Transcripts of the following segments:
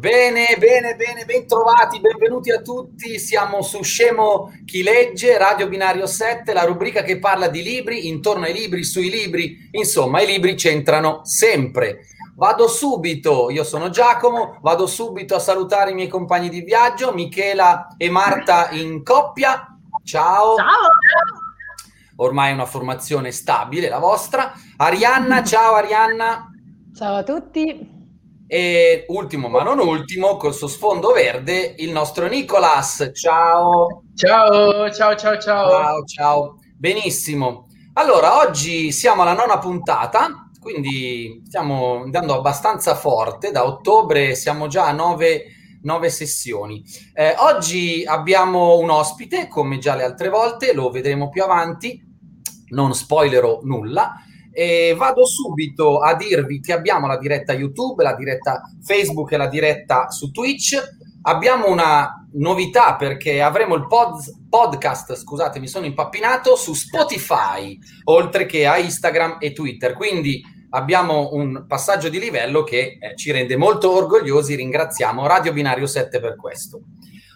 Bene, bene, bene, ben trovati, benvenuti a tutti. Siamo su Scemo Chi Legge, Radio Binario 7, la rubrica che parla di libri, intorno ai libri, sui libri, insomma, i libri c'entrano sempre. Vado subito, io sono Giacomo, vado subito a salutare i miei compagni di viaggio, Michela e Marta in coppia. Ciao. Ciao. Ormai è una formazione stabile la vostra. Arianna, ciao Arianna. Ciao a tutti. E ultimo ma non ultimo, col suo sfondo verde, il nostro Nicolas. Ciao. Ciao, ciao, ciao, ciao. Ciao, ciao. Benissimo. Allora, oggi siamo alla nona puntata, quindi stiamo andando abbastanza forte. Da ottobre siamo già a nove, nove sessioni. Eh, oggi abbiamo un ospite, come già le altre volte, lo vedremo più avanti. Non spoilerò nulla e vado subito a dirvi che abbiamo la diretta YouTube, la diretta Facebook e la diretta su Twitch. Abbiamo una novità perché avremo il pod, podcast, scusate, mi sono impappinato, su Spotify, oltre che a Instagram e Twitter. Quindi abbiamo un passaggio di livello che eh, ci rende molto orgogliosi. Ringraziamo Radio Binario 7 per questo.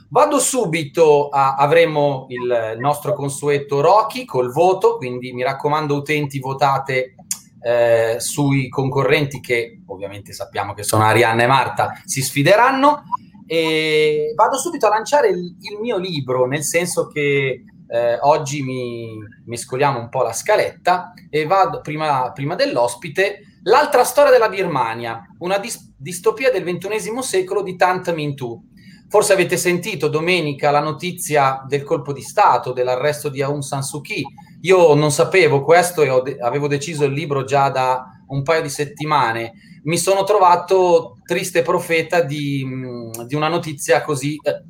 Vado subito a, avremo il nostro consueto Rocky col voto, quindi mi raccomando utenti votate eh, sui concorrenti che ovviamente sappiamo che sono Arianna e Marta, si sfideranno. E vado subito a lanciare il, il mio libro, nel senso che eh, oggi mi mescoliamo un po' la scaletta e vado prima, prima dell'ospite. L'altra storia della Birmania, una dis- distopia del ventunesimo secolo di Tant Minh Tu Forse avete sentito domenica la notizia del colpo di Stato, dell'arresto di Aung San Suu Kyi. Io non sapevo questo e avevo deciso il libro già da un paio di settimane. Mi sono trovato triste profeta di, di una notizia così eh,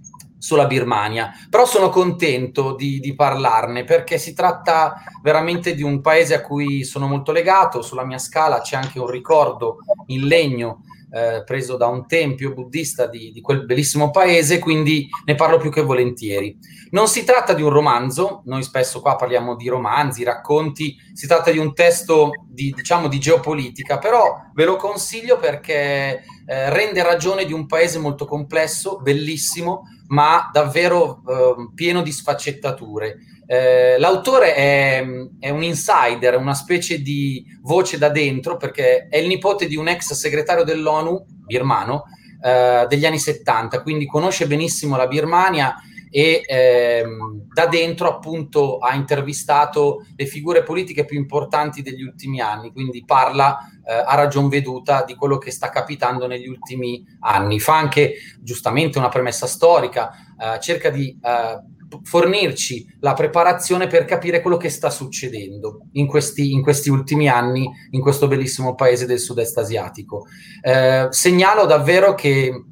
sulla Birmania. Però sono contento di, di, parlarne perché si tratta veramente di un paese a cui sono molto legato. Sulla mia scala c'è anche un ricordo in legno eh, preso da un tempio buddista di, di, quel bellissimo paese, quindi ne parlo più che volentieri. Non si tratta di un romanzo, noi spesso qua parliamo di romanzi, racconti, si tratta di un testo di, diciamo, di geopolitica, però ve lo consiglio perché eh, rende ragione di un paese molto complesso, bellissimo, ma davvero eh, pieno di sfaccettature. Eh, l'autore è, è, un insider, una specie di voce da dentro, perché è il nipote di un ex segretario dell'ONU birmano eh, degli anni 70, quindi conosce benissimo la Birmania e ehm, da dentro appunto ha intervistato le figure politiche più importanti degli ultimi anni, quindi parla eh, a ragion veduta di quello che sta capitando negli ultimi anni. Fa anche giustamente una premessa storica, eh, cerca di eh, fornirci la preparazione per capire quello che sta succedendo in questi, in questi ultimi anni in questo bellissimo paese del sud-est asiatico. Eh, segnalo davvero che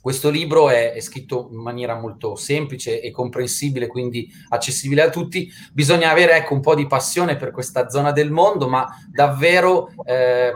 questo libro è, è, scritto in maniera molto semplice e comprensibile, quindi accessibile a tutti. Bisogna avere ecco, un po' di passione per questa zona del mondo, ma davvero eh,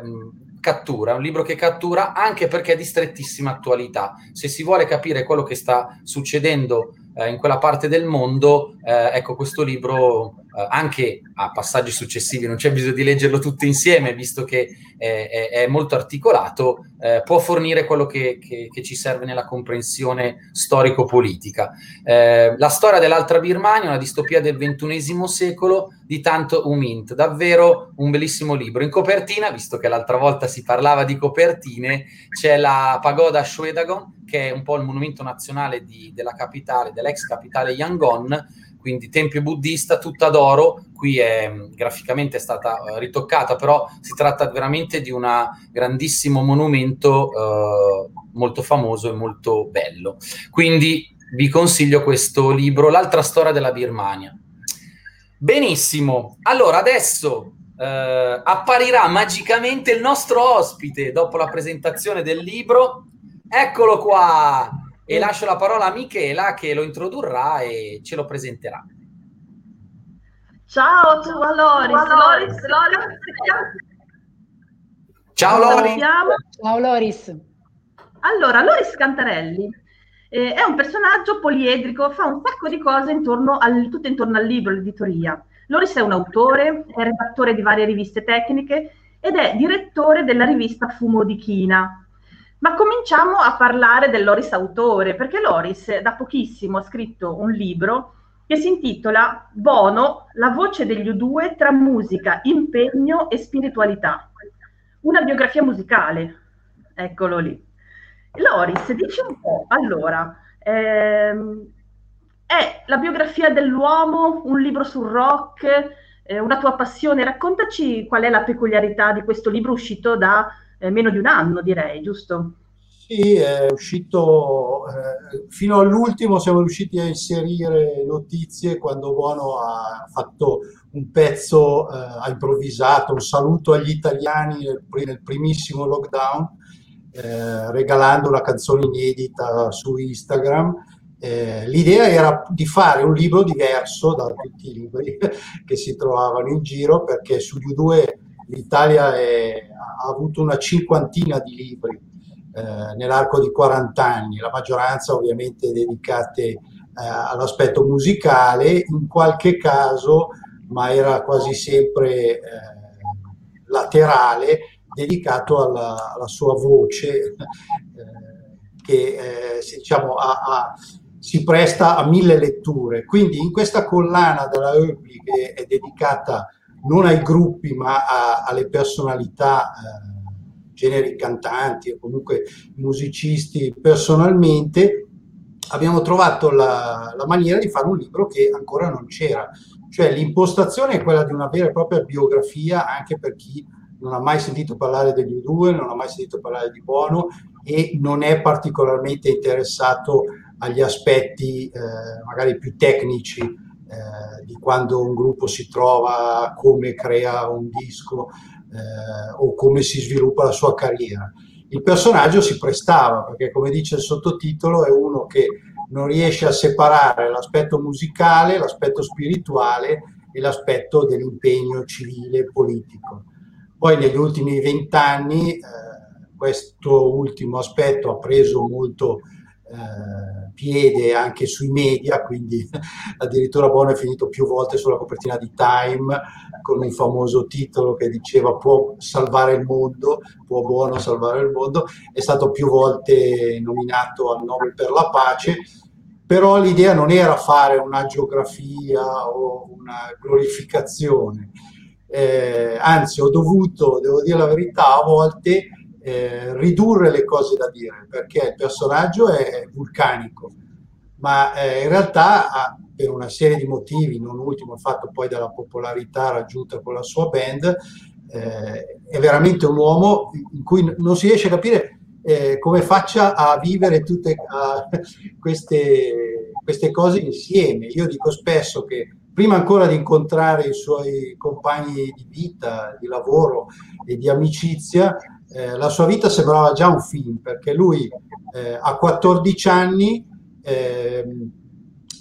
cattura, è un libro che cattura anche perché è di strettissima attualità. Se si vuole capire quello che sta succedendo in quella parte del mondo, eh, ecco questo libro eh, anche a passaggi successivi, non c'è bisogno di leggerlo tutto insieme, visto che è, è, molto articolato, eh, può fornire quello che, che, che, ci serve nella comprensione storico-politica. Eh, la storia dell'altra Birmania, una distopia del ventunesimo secolo di Tanto Umint, davvero un bellissimo libro. In copertina, visto che l'altra volta si parlava di copertine, c'è la pagoda Shwedagon, che è un po' il monumento nazionale di, della capitale, dell'ex capitale Yangon, quindi tempio buddista tutta d'oro, qui è graficamente è stata uh, ritoccata, però si tratta veramente di un grandissimo monumento uh, molto famoso e molto bello. Quindi vi consiglio questo libro, L'altra storia della Birmania. Benissimo, allora adesso Uh, apparirà magicamente il nostro ospite dopo la presentazione del libro. Eccolo qua! E lascio la parola a Michela che lo introdurrà e ce lo presenterà. Ciao, tu a Loris. Loris, Loris. Ciao Loris. Ciao Loris. Allora, Loris Cantarelli eh, è un personaggio poliedrico, fa un sacco di cose intorno al, tutto intorno al libro, all'editoria. Loris è un autore, è redattore di varie riviste tecniche ed è direttore della rivista Fumo di China, Ma cominciamo a parlare del Loris autore, perché Loris da pochissimo ha scritto un libro che si intitola Bono, la voce degli U2 tra musica, impegno e spiritualità. Una biografia musicale, eccolo lì. Loris, dici un po', allora, ehm, è la biografia dell'uomo, un libro sul rock, eh, una tua passione? Raccontaci qual è la peculiarità di questo libro uscito da eh, meno di un anno, direi, giusto? Sì, è uscito eh, fino all'ultimo siamo riusciti a inserire notizie quando Bono ha fatto un pezzo, eh, ha improvvisato un saluto agli italiani nel, nel primissimo lockdown, eh, regalando una canzone inedita su Instagram. Eh, l'idea era di fare un libro diverso da tutti i libri che si trovavano in giro perché sugli U2 l'Italia è, ha avuto una cinquantina di libri eh, nell'arco di 40 anni, la maggioranza ovviamente dedicate eh, all'aspetto musicale, in qualche caso, ma era quasi sempre eh, laterale, dedicato alla, alla sua voce eh, che eh, diciamo, ha, ha, si presta a mille letture. Quindi in questa collana della Eubli che è dedicata non ai gruppi ma a, alle personalità eh, generi cantanti o comunque musicisti personalmente, abbiamo trovato la, la, maniera di fare un libro che ancora non c'era. Cioè l'impostazione è quella di una vera e propria biografia anche per chi non ha mai sentito parlare degli U2, non ha mai sentito parlare di Bono e non è particolarmente interessato agli aspetti eh, magari più tecnici eh, di quando un gruppo si trova, come crea un disco, eh, o come si sviluppa la sua carriera. Il personaggio si prestava perché, come dice il sottotitolo, è uno che non riesce a separare l'aspetto musicale, l'aspetto spirituale e l'aspetto dell'impegno civile e politico. Poi negli ultimi vent'anni eh, questo ultimo aspetto ha preso molto eh, piede anche sui media, quindi addirittura Bono è finito più volte sulla copertina di Time con un famoso titolo che diceva può salvare il mondo, può Bono salvare il mondo, è stato più volte nominato al Nobel per la pace, però l'idea non era fare una geografia o una glorificazione, eh, anzi ho dovuto, devo dire la verità, a volte eh, ridurre le cose da dire, perché il personaggio è vulcanico, ma eh, in realtà ha, per una serie di motivi, non ultimo il fatto poi della popolarità raggiunta con la sua band, eh, è veramente un uomo in cui non si riesce a capire eh, come faccia a vivere tutte a queste, queste cose insieme. Io dico spesso che prima ancora di incontrare i suoi compagni di vita, di lavoro e di amicizia, eh, la sua vita sembrava già un film, perché lui eh, a 14 anni, eh,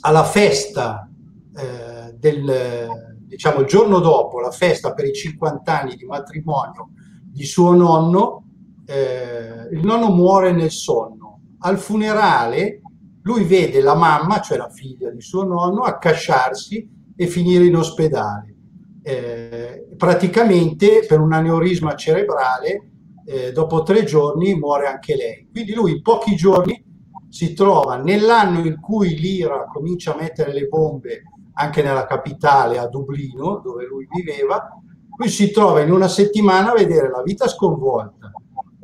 alla festa eh, del, diciamo, il giorno dopo, la festa per i 50 anni di matrimonio di suo nonno, eh, il nonno muore nel sonno. Al funerale lui vede la mamma, cioè la figlia di suo nonno, accasciarsi e finire in ospedale. Eh, praticamente per un aneurisma cerebrale eh, dopo tre giorni muore anche lei. Quindi lui in pochi giorni si trova nell'anno in cui l'Ira comincia a mettere le bombe anche nella capitale, a Dublino, dove lui viveva, lui si trova in una settimana a vedere la vita sconvolta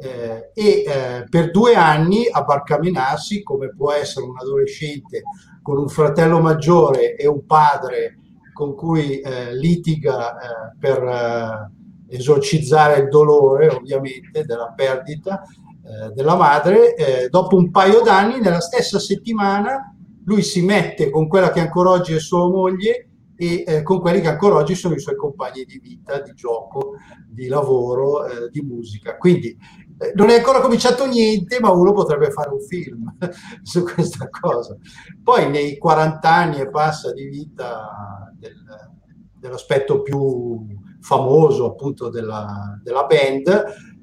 eh, e eh, per due anni a barcamenarsi come può essere un adolescente con un fratello maggiore e un padre con cui eh, litiga eh, per eh, esorcizzare il dolore ovviamente della perdita eh, della madre, eh, dopo un paio d'anni, nella stessa settimana, lui si mette con quella che ancora oggi è sua moglie e eh, con quelli che ancora oggi sono i suoi compagni di vita, di gioco, di lavoro, eh, di musica. Quindi eh, non è ancora cominciato niente, ma uno potrebbe fare un film su questa cosa. Poi nei 40 anni e passa di vita del, dell'aspetto più famoso appunto della, della band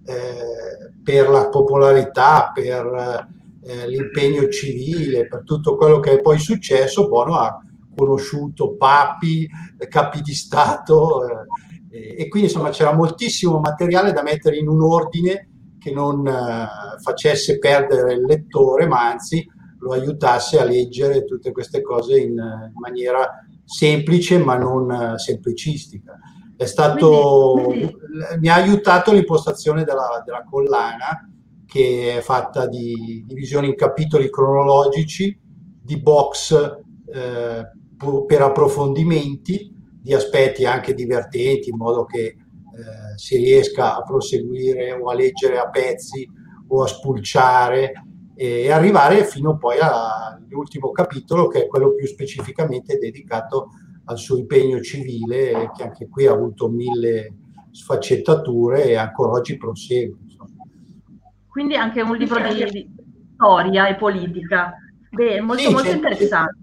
eh, per la popolarità, per eh, l'impegno civile, per tutto quello che è poi successo, Bono ha conosciuto papi, capi di Stato eh, e quindi insomma c'era moltissimo materiale da mettere in un ordine che non eh, facesse perdere il lettore, ma anzi lo aiutasse a leggere tutte queste cose in, in maniera semplice ma non eh, semplicistica. È stato, quindi, quindi... mi ha aiutato l'impostazione della, della, collana che è fatta di divisioni in capitoli cronologici, di box eh, per approfondimenti, di aspetti anche divertenti in modo che eh, si riesca a proseguire o a leggere a pezzi o a spulciare e arrivare fino poi all'ultimo capitolo che è quello più specificamente dedicato al suo impegno civile che anche qui ha avuto mille sfaccettature e ancora oggi prosegue. Quindi anche un libro di, di storia e politica. Beh, molto, sì, molto interessante.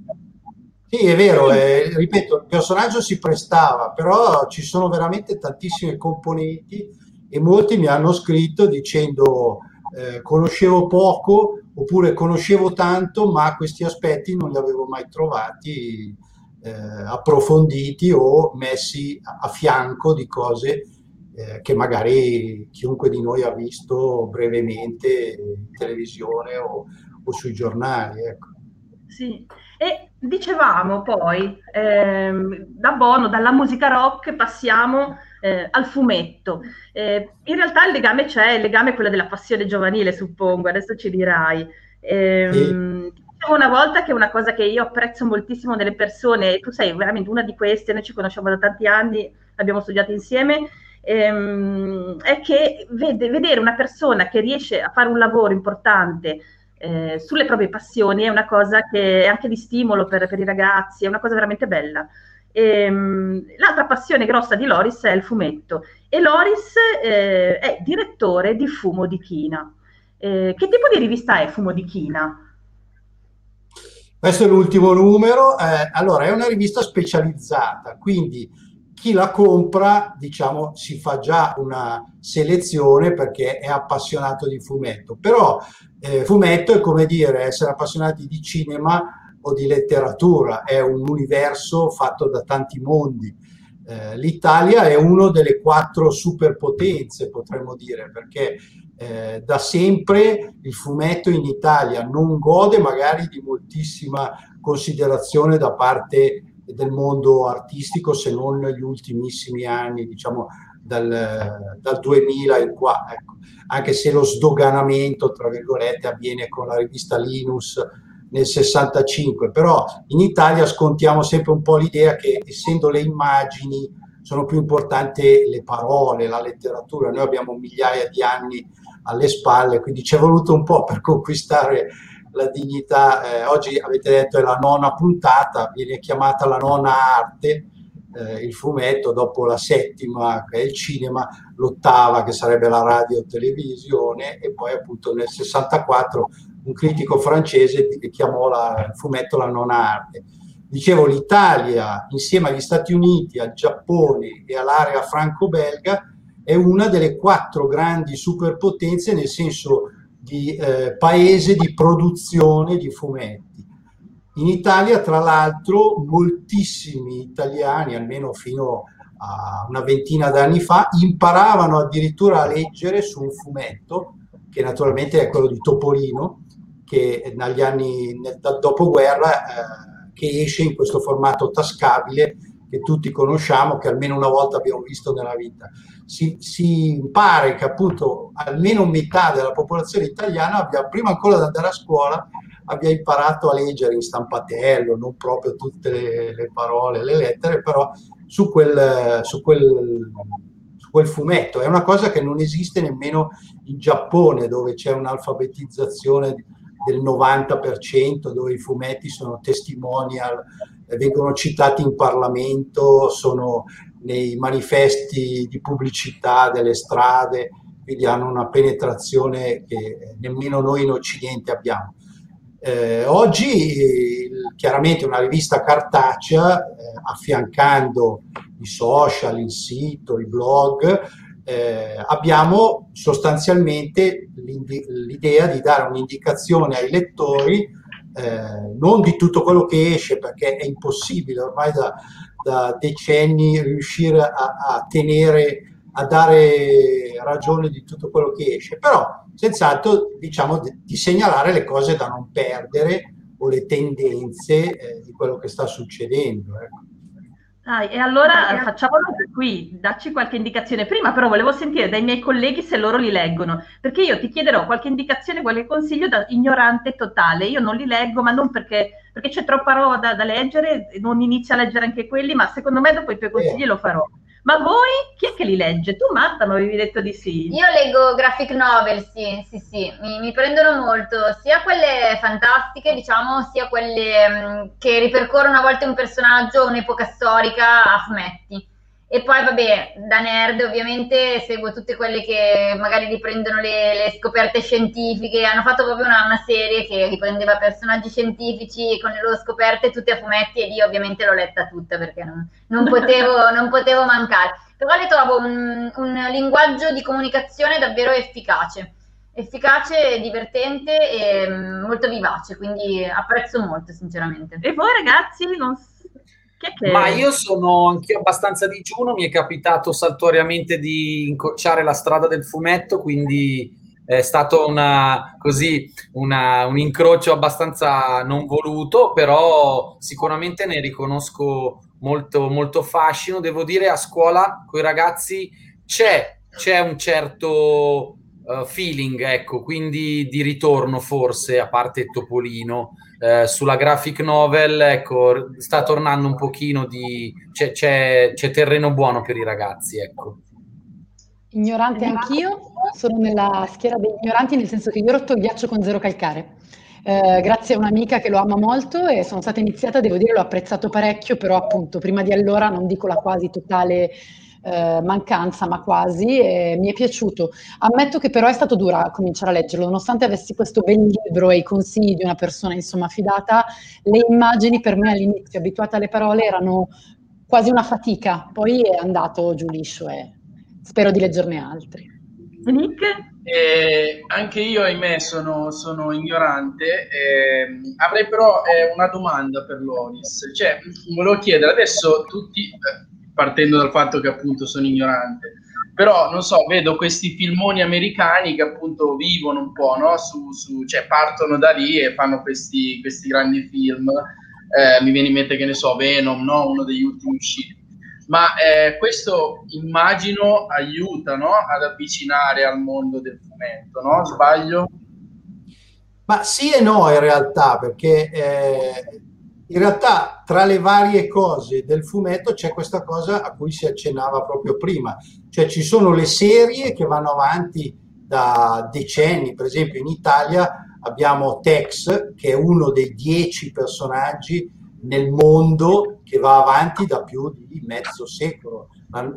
Sì, è vero, eh, ripeto, il personaggio si prestava, però ci sono veramente tantissime componenti e molti mi hanno scritto dicendo eh, conoscevo poco oppure conoscevo tanto, ma questi aspetti non li avevo mai trovati eh, approfonditi o messi a, a fianco di cose eh, che magari chiunque di noi ha visto brevemente in televisione o, o sui giornali. Ecco. Sì, e dicevamo poi, ehm, da Bono, dalla musica rock passiamo eh, al fumetto. Eh, in realtà il legame c'è, il legame è quello della passione giovanile, suppongo, adesso ci dirai. Eh, sì. Una volta che è una cosa che io apprezzo moltissimo nelle persone, tu sei veramente una di queste, noi ci conosciamo da tanti anni, abbiamo studiato insieme, ehm, è che vede, vedere una persona che riesce a fare un lavoro importante eh, sulle proprie passioni è una cosa che è anche di stimolo per, per i ragazzi, è una cosa veramente bella. E, ehm, l'altra passione grossa di Loris è il fumetto e Loris eh, è direttore di Fumo di China. Eh, che tipo di rivista è Fumo di China? Questo è l'ultimo numero. Eh, allora, è una rivista specializzata, quindi chi la compra, diciamo, si fa già una selezione perché è appassionato di fumetto. Però eh, fumetto è come dire essere appassionati di cinema o di letteratura, è un universo fatto da tanti mondi. Eh, L'Italia è una delle quattro superpotenze, potremmo dire, perché eh, da sempre il fumetto in Italia non gode magari di moltissima considerazione da parte del mondo artistico, se non negli ultimissimi anni, diciamo dal, dal 2000 in qua, ecco. anche se lo sdoganamento, tra virgolette, avviene con la rivista Linus nel 65, però in Italia scontiamo sempre un po' l'idea che essendo le immagini sono più importanti le parole, la letteratura, noi abbiamo migliaia di anni alle spalle, quindi ci è voluto un po' per conquistare la dignità, eh, oggi avete detto è la nona puntata, viene chiamata la nona arte, eh, il fumetto, dopo la settima che è il cinema, l'ottava che sarebbe la radio televisione e poi appunto nel 64 un critico francese chiamò la, il fumetto la nona arte. Dicevo, l'Italia insieme agli Stati Uniti, al Giappone e all'area franco-belga è una delle quattro grandi superpotenze nel senso di eh, paese di produzione di fumetti. In Italia, tra l'altro, moltissimi italiani, almeno fino a una ventina d'anni fa, imparavano addirittura a leggere su un fumetto, che naturalmente è quello di Topolino, che negli anni nel dopoguerra eh, che esce in questo formato tascabile che tutti conosciamo, che almeno una volta abbiamo visto nella vita. Si, si pare che appunto almeno metà della popolazione italiana abbia, prima ancora di andare a scuola, abbia imparato a leggere in stampatello, non proprio tutte le, le parole, le lettere, però su quel, su quel quel fumetto. È una cosa che non esiste nemmeno in Giappone, dove c'è un'alfabetizzazione del 90%, dove i fumetti sono testimonial, vengono citati in Parlamento, sono nei manifesti di pubblicità delle strade, quindi hanno una penetrazione che nemmeno noi in Occidente abbiamo. Eh, oggi chiaramente una rivista cartacea, eh, affiancando i social, il sito, i blog, eh, abbiamo sostanzialmente l'idea di dare un'indicazione ai lettori eh, non di tutto quello che esce perché è impossibile ormai da, da decenni riuscire a, a tenere a dare ragione di tutto quello che esce, però senz'altro diciamo di segnalare le cose da non perdere o le tendenze eh, di quello che sta succedendo. Ecco. Dai, e allora facciamolo qui, dacci qualche indicazione. Prima però volevo sentire dai miei colleghi se loro li leggono, perché io ti chiederò qualche indicazione, qualche consiglio da ignorante totale. Io non li leggo, ma non perché, perché c'è troppa roba da, da leggere, non inizio a leggere anche quelli, ma secondo me dopo i tuoi consigli lo farò. Ma voi chi è che li legge? Tu Marta mi avevi detto di sì. Io leggo graphic novel, sì, sì, sì, mi, mi prendono molto, sia quelle fantastiche, diciamo, sia quelle mh, che ripercorrono a volte un personaggio, un'epoca storica a fumetti. E poi, vabbè, da nerd ovviamente seguo tutte quelle che magari riprendono le, le scoperte scientifiche. Hanno fatto proprio una, una, serie che riprendeva personaggi scientifici con le loro scoperte tutte a fumetti e lì ovviamente l'ho letta tutta perché non, non, potevo, non potevo, mancare. Però le trovo un, un linguaggio di comunicazione davvero efficace efficace, divertente e mm, molto vivace, quindi apprezzo molto sinceramente. E voi ragazzi non che... Ma io sono anch'io abbastanza digiuno, mi è capitato saltuariamente di incrociare la strada del fumetto, quindi è stato una, così, una, un incrocio abbastanza non voluto, però sicuramente ne riconosco molto, molto fascino. Devo dire, a scuola con i ragazzi c'è, c'è un certo uh, feeling, ecco, quindi di ritorno forse, a parte Topolino, eh, sulla graphic novel, ecco, sta tornando un pochino di... C'è, c'è, c'è terreno buono per i ragazzi, ecco. Ignorante anch'io, sono nella schiera degli ignoranti, nel senso che io ho rotto il ghiaccio con zero calcare. Eh, grazie a un'amica che lo ama molto e sono stata iniziata, devo dire, l'ho apprezzato parecchio, però appunto prima di allora non dico la quasi totale eh, mancanza, ma quasi, e mi è piaciuto. Ammetto che però è stato dura cominciare a leggerlo, nonostante avessi questo bel libro e i consigli di una persona insomma fidata, le immagini per me all'inizio, abituata alle parole, erano quasi una fatica, poi è andato giù liscio e spero di leggerne altri. Nick? Eh, anche io, ahimè, sono, sono ignorante. Eh, avrei però eh, una domanda per Loris. Cioè, volevo chiedere, adesso tutti, eh, partendo dal fatto che appunto sono ignorante. Però non so, vedo questi filmoni americani che appunto vivono un po', no? Su, su, cioè partono da lì e fanno questi, questi grandi film. Eh, mi viene in mente che ne so, Venom, no? uno degli ultimi usciti. Ma eh, questo immagino aiuta no? ad avvicinare al mondo del fumetto, no? Sbaglio? Ma sì e no in realtà, perché eh, in realtà tra le varie cose del fumetto c'è questa cosa a cui si accennava proprio prima, cioè ci sono le serie che vanno avanti da decenni, per esempio in Italia abbiamo Tex che è uno dei dieci personaggi nel mondo che va avanti da più di mezzo secolo.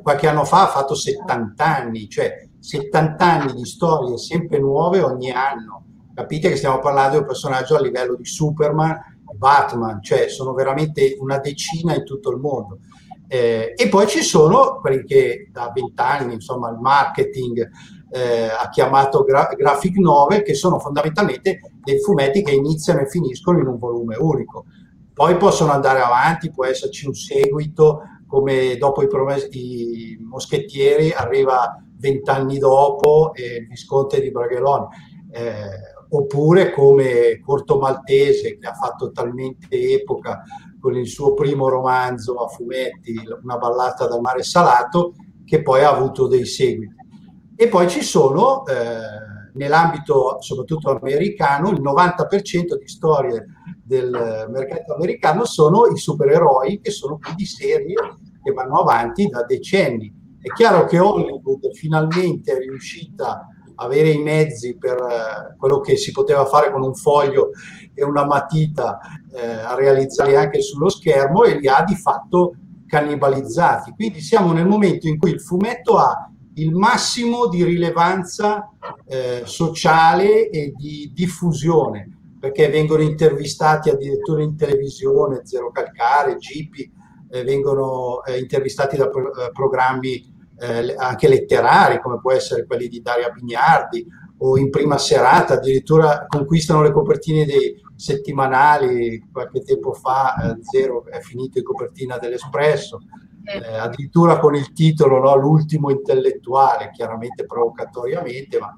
Qualche anno fa ha fatto 70 anni, cioè 70 anni di storie sempre nuove ogni anno. Capite che stiamo parlando di un personaggio a livello di Superman Batman, cioè sono veramente una decina in tutto il mondo. Eh, e poi ci sono quelli che da vent'anni, insomma, il marketing eh, ha chiamato gra- graphic novel, che sono fondamentalmente dei fumetti che iniziano e finiscono in un volume unico. Poi possono andare avanti, può esserci un seguito, come dopo i, promes- i moschettieri arriva vent'anni dopo e il Visconte di Bragelone. Eh, oppure come Corto Maltese che ha fatto talmente epoca con il suo primo romanzo a fumetti, Una ballata dal mare salato, che poi ha avuto dei seguiti. E poi ci sono, eh, nell'ambito soprattutto americano, il 90% di storie del mercato americano sono i supereroi, che sono quindi serie che vanno avanti da decenni. È chiaro che Hollywood finalmente è riuscita a avere i mezzi per eh, quello che si poteva fare con un foglio e una matita eh, a realizzarli anche sullo schermo e li ha di fatto cannibalizzati. Quindi siamo nel momento in cui il fumetto ha il massimo di rilevanza eh, sociale e di diffusione, perché vengono intervistati addirittura in televisione, Zero Calcare, Gipi, eh, vengono eh, intervistati da pro- eh, programmi eh, anche letterari, come può essere quelli di Daria Bignardi, o in prima serata addirittura conquistano le copertine dei settimanali, qualche tempo fa eh, Zero è finito in copertina dell'Espresso. eh, addirittura con il titolo no, L'ultimo intellettuale, chiaramente provocatoriamente, ma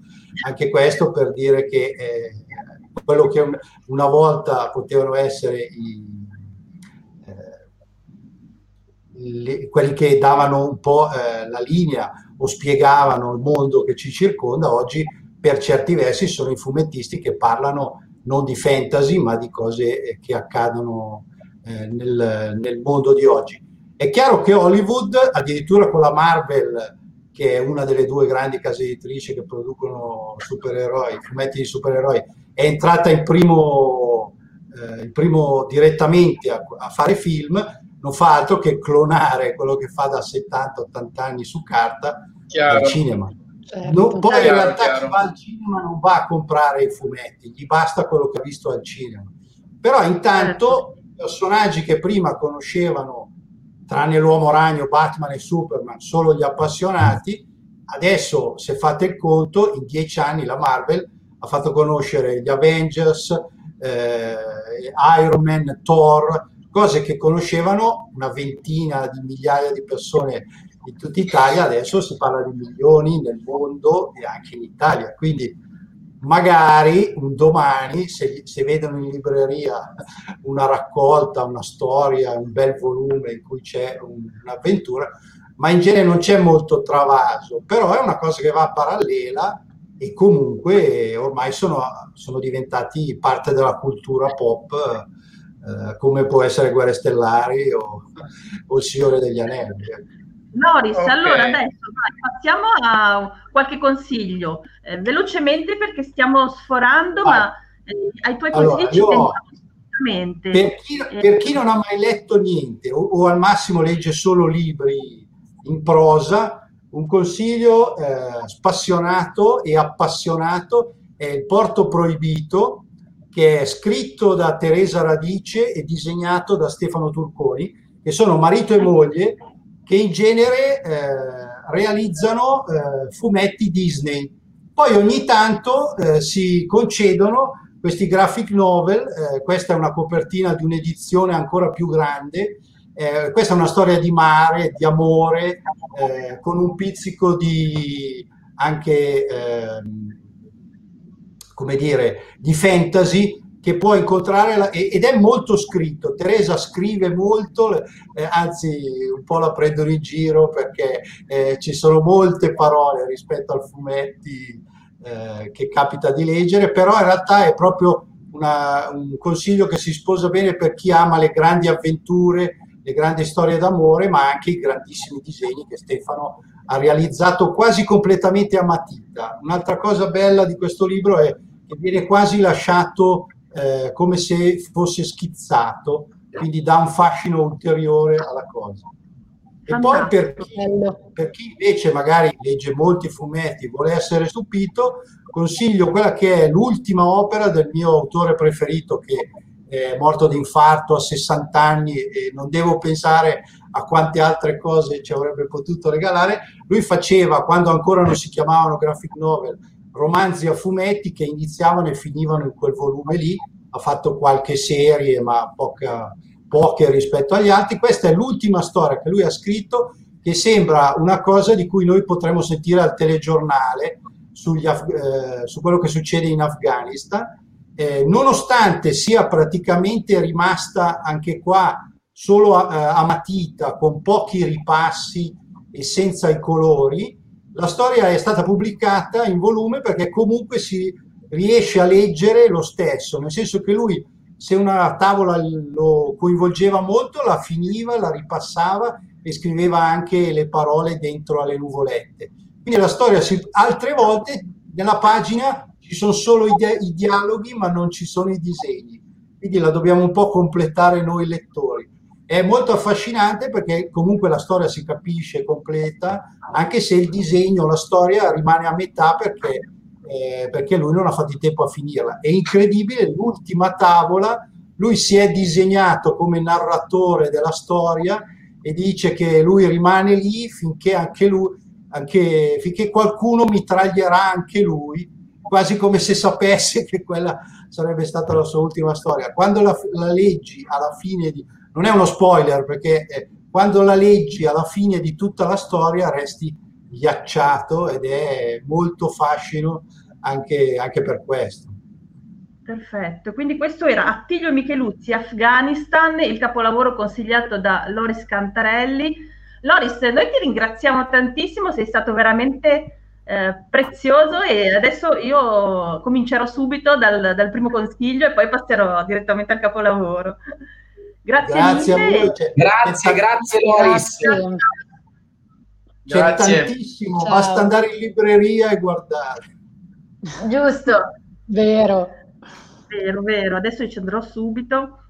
anche questo per dire che eh, quello che una volta potevano essere i, eh, quelli che davano un po' eh, la linea o spiegavano il mondo che ci circonda, oggi per certi versi sono i fumettisti che parlano non di fantasy ma di cose eh, che accadono eh, nel, nel mondo di oggi. È chiaro che Hollywood, addirittura con la Marvel, che è una delle due grandi case editrici che producono supereroi, fumetti di supereroi, è entrata in primo, eh, in primo direttamente a, a, fare film, non fa altro che clonare quello che fa da 70-80 anni su carta Chiaro. al cinema. Certo. No, poi in realtà chiaro. chi va al cinema non va a comprare i fumetti, gli basta quello che ha visto al cinema. Però intanto certo. personaggi che prima conoscevano tranne l'uomo ragno, Batman e Superman, solo gli appassionati. Adesso, se fate il conto, in dieci anni la Marvel ha fatto conoscere gli Avengers, eh, Iron Man, Thor, cose che conoscevano una ventina di migliaia di persone in tutta Italia, adesso si parla di milioni nel mondo e anche in Italia. Quindi magari un domani se, se, vedono in libreria una raccolta, una storia, un bel volume in cui c'è un, un'avventura, ma in genere non c'è molto travaso, però è una cosa che va parallela e comunque ormai sono, sono diventati parte della cultura pop eh, come può essere Guerre Stellari o, o Il Signore degli Anelli. Loris, okay. allora adesso vai, passiamo a qualche consiglio, eh, velocemente perché stiamo sforando, vai. ma eh, ai tuoi consigli allora, ci tengo assolutamente. Per chi, eh, per chi, non ha mai letto niente o, o, al massimo legge solo libri in prosa, un consiglio eh, spassionato e appassionato è Il Porto Proibito, che è scritto da Teresa Radice e disegnato da Stefano Turconi, che sono marito e moglie che in genere eh, realizzano eh, fumetti Disney. Poi ogni tanto eh, si concedono questi graphic novel, eh, questa è una copertina di un'edizione ancora più grande, eh, questa è una storia di mare, di amore, eh, con un pizzico di anche, ehm, come dire, di fantasy, che può incontrare la, ed è molto scritto. Teresa scrive molto, eh, anzi un po' la prendono in giro perché eh, ci sono molte parole rispetto al fumetti eh, che capita di leggere, però in realtà è proprio una, un consiglio che si sposa bene per chi ama le grandi avventure, le grandi storie d'amore, ma anche i grandissimi disegni che Stefano ha realizzato quasi completamente a matita. Un'altra cosa bella di questo libro è che viene quasi lasciato eh, come se fosse schizzato, quindi dà un fascino ulteriore alla cosa. E poi per chi, per chi, invece magari legge molti fumetti e vuole essere stupito, consiglio quella che è l'ultima opera del mio autore preferito che è morto di infarto a 60 anni e non devo pensare a quante altre cose ci avrebbe potuto regalare. Lui faceva, quando ancora non si chiamavano graphic novel, romanzi a fumetti che iniziavano e finivano in quel volume lì, ha fatto qualche serie ma poca, poche rispetto agli altri. Questa è l'ultima storia che lui ha scritto che sembra una cosa di cui noi potremmo sentire al telegiornale sugli, eh, su quello che succede in Afghanistan, eh, nonostante sia praticamente rimasta anche qua solo a, eh, a matita, con pochi ripassi e senza i colori, la storia è stata pubblicata in volume perché comunque si riesce a leggere lo stesso, nel senso che lui se una tavola lo coinvolgeva molto la finiva, la ripassava e scriveva anche le parole dentro alle nuvolette. Quindi la storia, si, altre volte nella pagina ci sono solo i, i dialoghi ma non ci sono i disegni, quindi la dobbiamo un po' completare noi lettori. È molto affascinante perché comunque la storia si capisce completa, anche se il disegno, la storia rimane a metà perché, eh, perché lui non ha fatto in tempo a finirla. È incredibile, l'ultima tavola, lui si è disegnato come narratore della storia e dice che lui rimane lì finché anche lui, anche, finché qualcuno mitraglierà anche lui, quasi come se sapesse che quella sarebbe stata la sua ultima storia. Quando la, la leggi alla fine di non è uno spoiler perché eh, quando la leggi alla fine di tutta la storia resti ghiacciato ed è molto fascino anche, anche per questo. Perfetto, quindi questo era Attilio Micheluzzi, Afghanistan, il capolavoro consigliato da Loris Cantarelli. Loris, noi ti ringraziamo tantissimo, sei stato veramente eh, prezioso e adesso io comincerò subito dal, dal, primo consiglio e poi passerò direttamente al capolavoro. Grazie, grazie mille. a voi. C'è, grazie, grazie Loris. C'è grazie. tantissimo, Ciao. basta andare in libreria e guardare. Giusto. Vero. Vero, vero. Adesso ci andrò subito.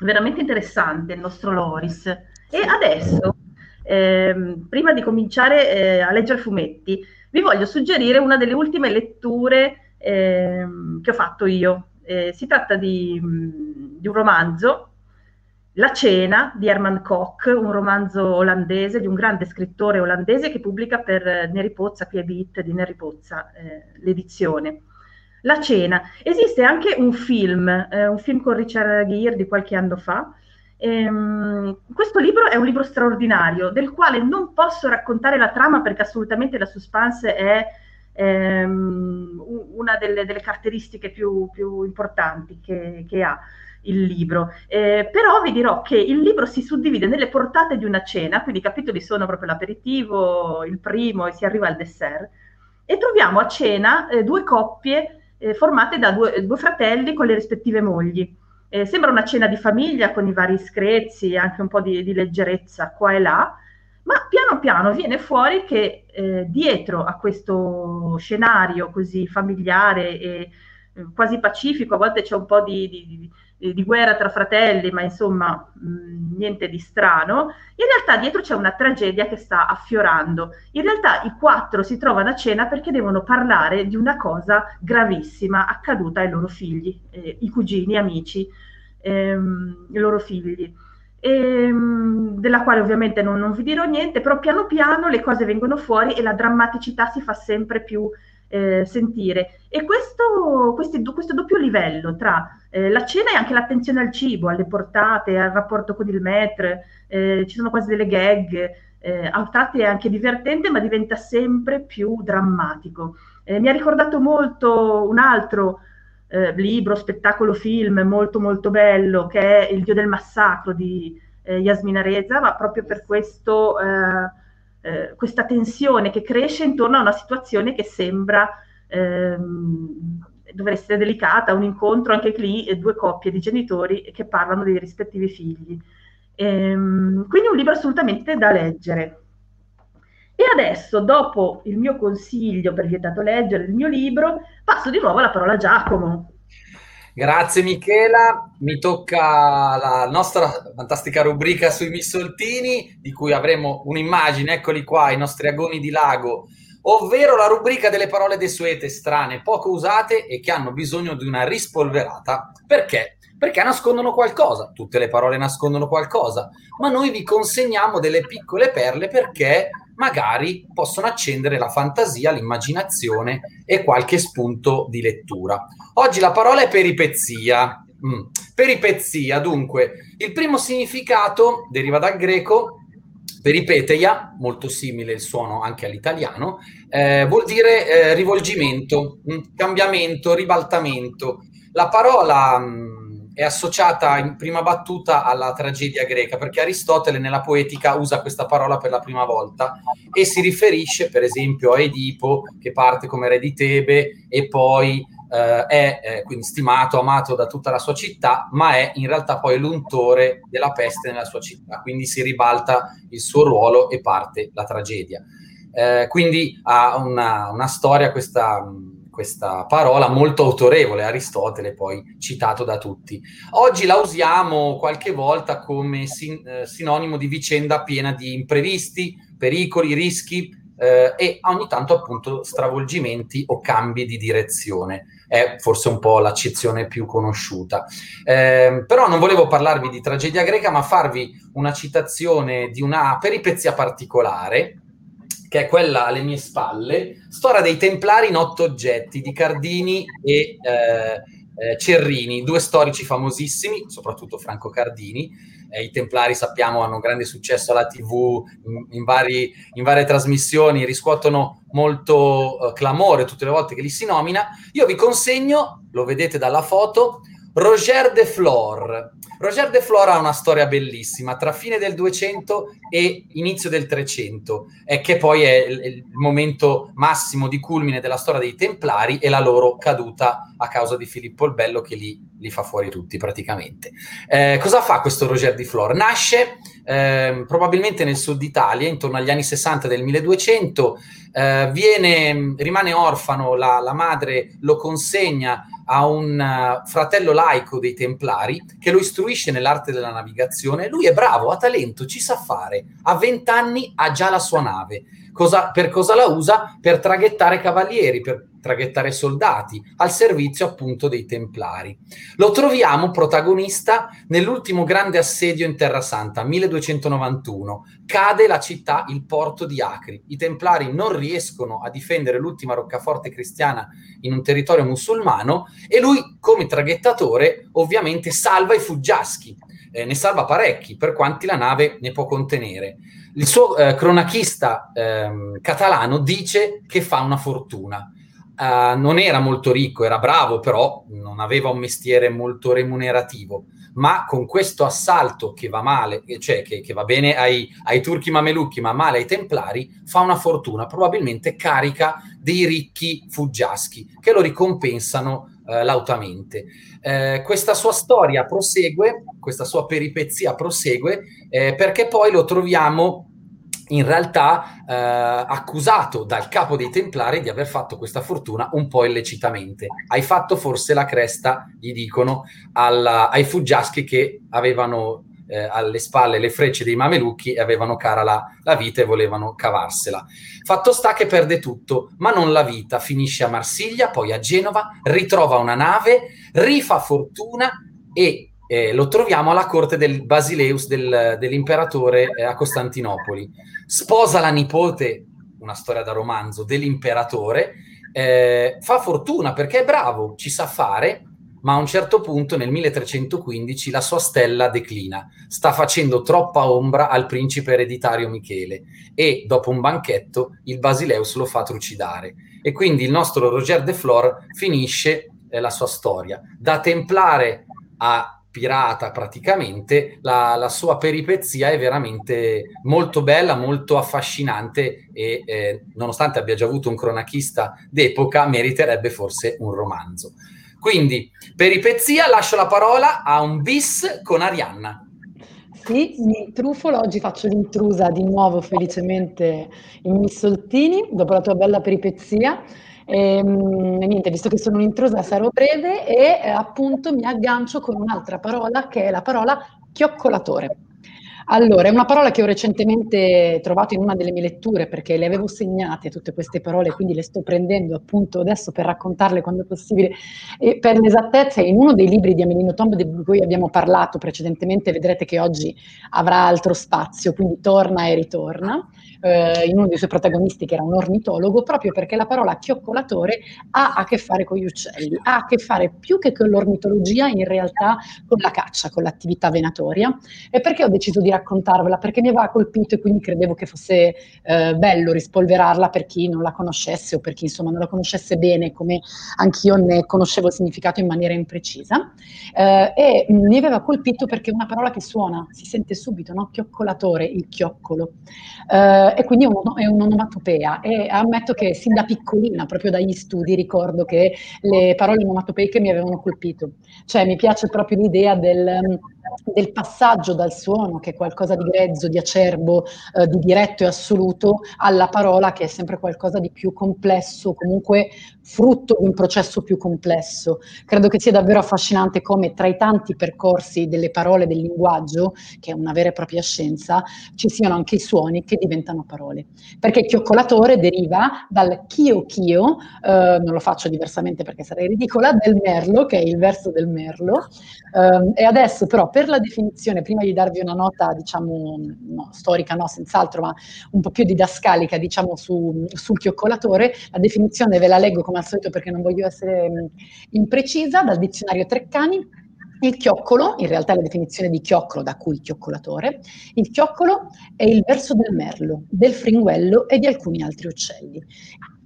Veramente interessante il nostro Loris. E adesso, ehm, prima di cominciare eh, a leggere fumetti, vi voglio suggerire una delle ultime letture ehm, che ho fatto io. Eh, si tratta di, di un romanzo la cena di Herman Koch, un romanzo olandese di un grande scrittore olandese che pubblica per Neri Pozza, qui è Beat di Neri Pozza, eh, l'edizione. La cena. Esiste anche un film, eh, un film con Richard Gere di qualche anno fa. Ehm, questo libro è un libro straordinario, del quale non posso raccontare la trama perché assolutamente la suspense è ehm, una delle, delle caratteristiche più, più importanti che, che ha il libro. Eh, però vi dirò che il libro si suddivide nelle portate di una cena, quindi i capitoli sono proprio l'aperitivo, il primo e si arriva al dessert, e troviamo a cena eh, due coppie eh, formate da due, due, fratelli con le rispettive mogli. Eh, sembra una cena di famiglia con i vari screzi anche un po' di, di, leggerezza qua e là, ma piano piano viene fuori che eh, dietro a questo scenario così familiare e eh, quasi pacifico, a volte c'è un po' di, di, di guerra tra fratelli, ma insomma mh, mm, niente di strano, in realtà dietro c'è una tragedia che sta affiorando. In realtà i quattro si trovano a cena perché devono parlare di una cosa gravissima accaduta ai loro figli, eh, i cugini, amici, ehm, i loro figli. E, ehm, della quale ovviamente non, non vi dirò niente, però piano piano le cose vengono fuori e la drammaticità si fa sempre più eh, sentire. E questo, questi, questo doppio livello tra eh, la cena e anche l'attenzione al cibo, alle portate, al rapporto con il maître, eh, ci sono quasi delle gag, eh, a tratti è anche divertente, ma diventa sempre più drammatico. Eh, mi ha ricordato molto un altro eh, libro, spettacolo, film molto molto bello, che è Il Dio del Massacro di Yasmina Reza, ma proprio per questo eh, questa tensione che cresce intorno a una situazione che sembra ehm, dover essere delicata, un incontro anche lì, due coppie di genitori che parlano dei rispettivi figli. Ehm, quindi un libro assolutamente da leggere. E adesso, dopo il mio consiglio per vietato leggere, il mio libro, passo di nuovo la parola a Giacomo. Grazie Michela, mi tocca la nostra fantastica rubrica sui missoltini, di cui avremo un'immagine, eccoli qua, i nostri agoni di lago, ovvero la rubrica delle parole desuete, strane, poco usate e che hanno bisogno di una rispolverata. Perché? Perché nascondono qualcosa, tutte le parole nascondono qualcosa, ma noi vi consegniamo delle piccole perle perché magari possono accendere la fantasia, l'immaginazione e qualche spunto di lettura. Oggi la parola è peripezia. Mm. Peripezia, dunque, il primo significato deriva dal greco peripeteia, molto simile il suono anche all'italiano, eh, vuol dire eh, rivolgimento, mm, cambiamento, ribaltamento. La parola mh, mm, è associata in prima battuta alla tragedia greca, perché Aristotele nella poetica usa questa parola per la prima volta e si riferisce per esempio a Edipo che parte come re di Tebe e poi eh, è eh, quindi stimato, amato da tutta la sua città, ma è in realtà poi l'untore della peste nella sua città, quindi si ribalta il suo ruolo e parte la tragedia. Eh, quindi ha una, una storia questa questa parola molto autorevole, Aristotele poi citato da tutti. Oggi la usiamo qualche volta come sin- eh, sinonimo di vicenda piena di imprevisti, pericoli, rischi eh, e ogni tanto appunto stravolgimenti o cambi di direzione. È forse un po' l'accezione più conosciuta. Eh, però non volevo parlarvi di tragedia greca, ma farvi una citazione di una peripezia particolare che è quella alle mie spalle, Storia dei Templari in otto oggetti di Cardini e eh, eh, Cerrini, due storici famosissimi, soprattutto Franco Cardini. Eh, I Templari sappiamo hanno un grande successo alla TV, in, in, vari, in varie trasmissioni, riscuotono molto eh, clamore tutte le volte che li si nomina. Io vi consegno, lo vedete dalla foto, Roger de Flor. Roger de Flor ha una storia bellissima tra fine del 200 e inizio del 300, eh, che poi è il, il, momento massimo di culmine della storia dei Templari e la loro caduta a causa di Filippo il Bello che li, li fa fuori tutti praticamente. Eh, cosa fa questo Roger de Flor? Nasce eh, probabilmente nel sud Italia, intorno agli anni 60 del 1200, eh, viene, rimane orfano, la, la madre lo consegna a un uh, fratello laico dei Templari che lo istruisce nell'arte della navigazione. Lui è bravo, ha talento, ci sa fare. A 20 anni ha già la sua nave. Cosa, per cosa la usa? Per traghettare cavalieri, per traghettare soldati, al servizio appunto dei Templari. Lo troviamo protagonista nell'ultimo grande assedio in Terra Santa, 1291. Cade la città, il porto di Acri. I Templari non riescono a difendere l'ultima roccaforte cristiana in un territorio musulmano e lui, come traghettatore, ovviamente salva i fuggiaschi. Eh, ne salva parecchi, per quanti la nave ne può contenere. Il suo eh, cronachista eh, catalano dice che fa una fortuna. Uh, non era molto ricco, era bravo, però non aveva un mestiere molto remunerativo. Ma con questo assalto che va male, cioè che, che va bene ai, ai, turchi mamelucchi, ma male ai templari, fa una fortuna, probabilmente carica dei ricchi fuggiaschi che lo ricompensano uh, lautamente. Uh, questa sua storia prosegue, questa sua peripezia prosegue, eh, perché poi lo troviamo in realtà eh, accusato dal capo dei Templari di aver fatto questa fortuna un po' illecitamente. Hai fatto forse la cresta, gli dicono, alla, ai fuggiaschi che avevano eh, alle spalle le frecce dei mamelucchi e avevano cara la, la, vita e volevano cavarsela. Fatto sta che perde tutto, ma non la vita, finisce a Marsiglia, poi a Genova, ritrova una nave, rifà fortuna e eh, lo troviamo alla corte del Basileus, del, dell'imperatore eh, a Costantinopoli. Sposa la nipote, una storia da romanzo, dell'imperatore, eh, fa fortuna perché è bravo, ci sa fare, ma a un certo punto nel 1315 la sua stella declina, sta facendo troppa ombra al principe ereditario Michele e dopo un banchetto il Basileus lo fa trucidare e quindi il nostro Roger de Flor finisce eh, la sua storia. Da templare a pirata praticamente, la, la, sua peripezia è veramente molto bella, molto affascinante e eh, nonostante abbia già avuto un cronachista d'epoca, meriterebbe forse un romanzo. Quindi, peripezia, lascio la parola a un bis con Arianna. Sì, mi trufolo, oggi faccio l'intrusa di nuovo felicemente in Missoltini, dopo la tua bella peripezia. E, ehm, niente, visto che sono un'intrusa sarò breve e eh, appunto mi aggancio con un'altra parola che è la parola chioccolatore. Allora, è una parola che ho recentemente trovato in una delle mie letture perché le avevo segnate tutte queste parole, quindi le sto prendendo appunto adesso per raccontarle quando è possibile. E per l'esattezza, in uno dei libri di Amelino Tomb di cui abbiamo parlato precedentemente, vedrete che oggi avrà altro spazio, quindi torna e ritorna eh, in uno dei suoi protagonisti che era un ornitologo, proprio perché la parola chioccolatore ha a che fare con gli uccelli, ha a che fare più che con l'ornitologia in realtà con la caccia, con l'attività venatoria. E perché ho deciso di raccontarvela? Perché mi aveva colpito e quindi credevo che fosse eh, bello rispolverarla per chi non la conoscesse o per chi insomma non la conoscesse bene, come anch'io ne conoscevo il significato in maniera imprecisa. Eh, e mi aveva colpito perché è una parola che suona, si sente subito, no? Chioccolatore, il chioccolo. Eh, e quindi è, un, è un'onomatopea e ammetto che sin da piccolina, proprio dagli studi, ricordo che le parole onomatopeiche mi avevano colpito. Cioè mi piace proprio l'idea del, del passaggio dal suono, che è qualcosa di grezzo, di acerbo, eh, di diretto e assoluto, alla parola che è sempre qualcosa di più complesso, comunque frutto di un processo più complesso. Credo che sia davvero affascinante come tra i tanti percorsi delle parole del linguaggio, che è una vera e propria scienza, ci siano anche i suoni che diventano parole. Perché chioccolatore deriva dal chio chio, eh, non lo faccio diversamente perché sarei ridicola, del merlo, che è il verso del merlo. Eh, e adesso però per la definizione, prima di darvi una nota, diciamo, no, storica, no, senz'altro, ma un po' più didascalica, diciamo, su, sul chioccolatore, la definizione ve la leggo come al solito perché non voglio essere mm, imprecisa, dal dizionario Treccani, il chioccolo, in realtà la definizione di chioccolo, da cui chioccolatore, il chioccolo è il verso del merlo, del fringuello e di alcuni altri uccelli.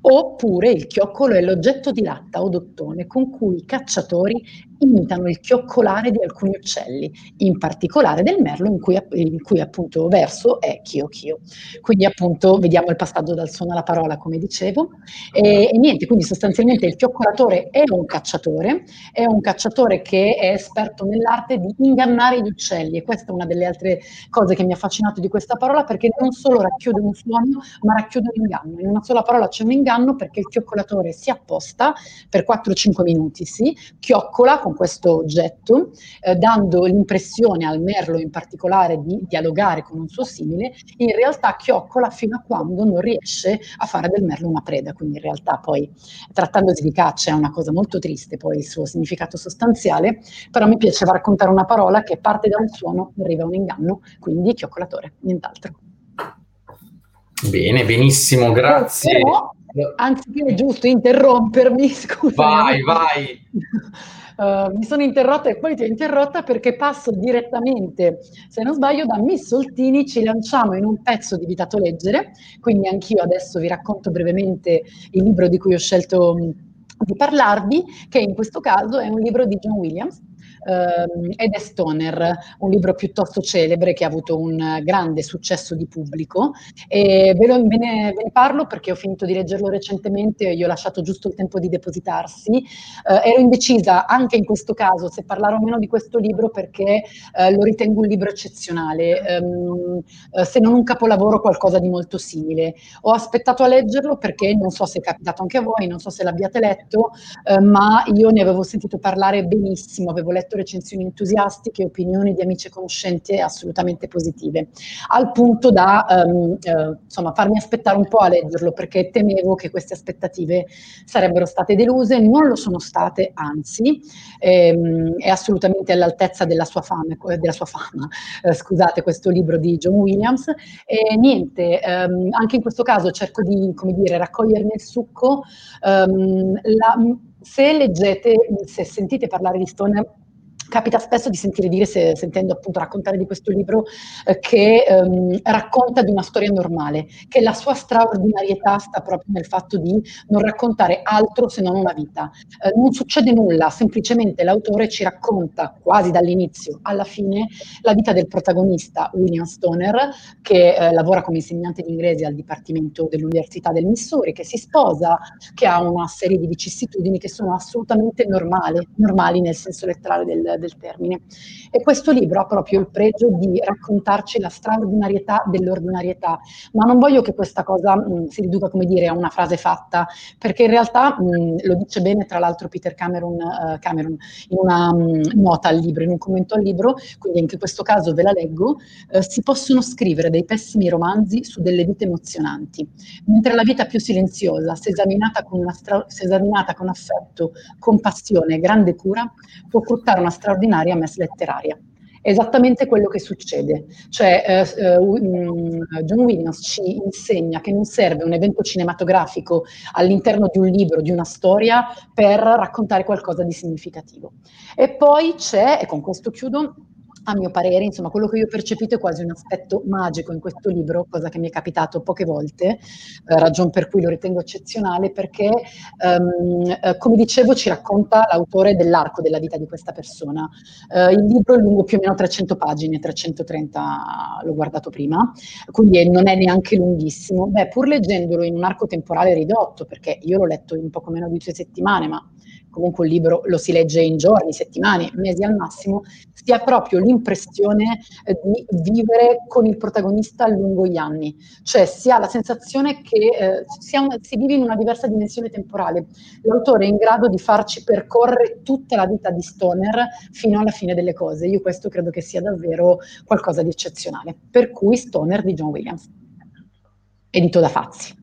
Oppure il chioccolo è l'oggetto di latta o dottone con cui i cacciatori imitano il chioccolare di alcuni uccelli, in particolare del merlo in cui, in cui appunto verso è chio chio. Quindi appunto vediamo il passaggio dal suono alla parola come dicevo e, e niente, quindi sostanzialmente il chioccolatore è un cacciatore, è un cacciatore che è esperto nell'arte di ingannare gli uccelli e questa è una delle altre cose che mi ha affascinato di questa parola perché non solo racchiude un suono ma racchiude un inganno, in una sola parola c'è un inganno perché il chioccolatore si apposta per 4-5 minuti, sì, chioccola con questo oggetto, eh, dando l'impressione al merlo in particolare di dialogare con un suo simile, in realtà chioccola fino a quando non riesce a fare del merlo una preda, quindi in realtà poi trattandosi di caccia è una cosa molto triste poi il suo significato sostanziale, però mi piaceva raccontare una parola che parte da un suono, arriva a un inganno, quindi chioccolatore, nient'altro. Bene, benissimo, grazie. Però, anziché è giusto interrompermi, scusa. Vai, vai. Uh, mi sono interrotta e poi ti ho interrotta perché passo direttamente, se non sbaglio, da Miss Soltini. Ci lanciamo in un pezzo di Vitato Leggere, quindi anch'io adesso vi racconto brevemente il libro di cui ho scelto di parlarvi, che in questo caso è un libro di John Williams, ehm, ed è Stoner, un libro piuttosto celebre che ha avuto un grande successo di pubblico. E ve, lo, ve, ne, ve ne parlo perché ho finito di leggerlo recentemente, gli ho lasciato giusto il tempo di depositarsi. Eh, ero indecisa anche in questo caso se parlare o meno di questo libro perché eh, lo ritengo un libro eccezionale, ehm, eh, se non un capolavoro qualcosa di molto simile. Ho aspettato a leggerlo perché non so se è capitato anche a voi, non so se l'abbiate letto, eh, ma io ne avevo sentito parlare benissimo, avevo letto recensioni entusiastiche, opinioni di amici e conoscenti assolutamente positive, al punto da um, eh, insomma, farmi aspettare un po' a leggerlo perché temevo che queste aspettative sarebbero state deluse, non lo sono state, anzi ehm, è assolutamente all'altezza della sua, fame, della sua fama, eh, scusate, questo libro di John Williams. E niente, ehm, anche in questo caso cerco di, come dire, raccoglierne il succo, ehm, la, se leggete, se sentite parlare di Stone capita spesso di sentire dire, se, sentendo appunto raccontare di questo libro, eh, che ehm, racconta di una storia normale, che la sua straordinarietà sta proprio nel fatto di non raccontare altro se non una vita. Eh, non succede nulla, semplicemente l'autore ci racconta quasi dall'inizio alla fine la vita del protagonista, William Stoner, che eh, lavora come insegnante di inglese al Dipartimento dell'Università del Missouri, che si sposa, che ha una serie di vicissitudini che sono assolutamente normali, normali nel senso letterale del, del termine. E questo libro ha proprio il pregio di raccontarci la straordinarietà dell'ordinarietà, ma non voglio che questa cosa mh, si riduca, come dire, a una frase fatta, perché in realtà mh, lo dice bene tra l'altro Peter Cameron, uh, Cameron in una mh, nota al libro, in un commento al libro, quindi anche in questo caso ve la leggo, uh, si possono scrivere dei pessimi romanzi su delle vite emozionanti, mentre la vita più silenziosa, se esaminata con, stra- se esaminata con affetto, compassione e grande cura, può fruttare una straordinaria straordinaria mess letteraria. È esattamente quello che succede, cioè eh, um, John Williams ci insegna che non serve un evento cinematografico all'interno di un libro, di una storia, per raccontare qualcosa di significativo. E poi c'è, e con questo chiudo, a mio parere, insomma, quello che io ho percepito è quasi un aspetto magico in questo libro, cosa che mi è capitato poche volte, eh, ragion per cui lo ritengo eccezionale, perché, um, eh, come dicevo, ci racconta l'autore dell'arco della vita di questa persona. Eh, il libro è lungo più o meno 300 pagine, 330 l'ho guardato prima, quindi non è neanche lunghissimo. Beh, pur leggendolo in un arco temporale ridotto, perché io l'ho letto in poco meno di due settimane, ma comunque un libro lo si legge in giorni, settimane, mesi al massimo, si ha proprio l'impressione eh, di vivere con il protagonista lungo gli anni, cioè si ha la sensazione che eh, si, una, si, vive in una diversa dimensione temporale. L'autore è in grado di farci percorrere tutta la vita di Stoner fino alla fine delle cose. Io questo credo che sia davvero qualcosa di eccezionale. Per cui Stoner di John Williams, edito da Fazzi.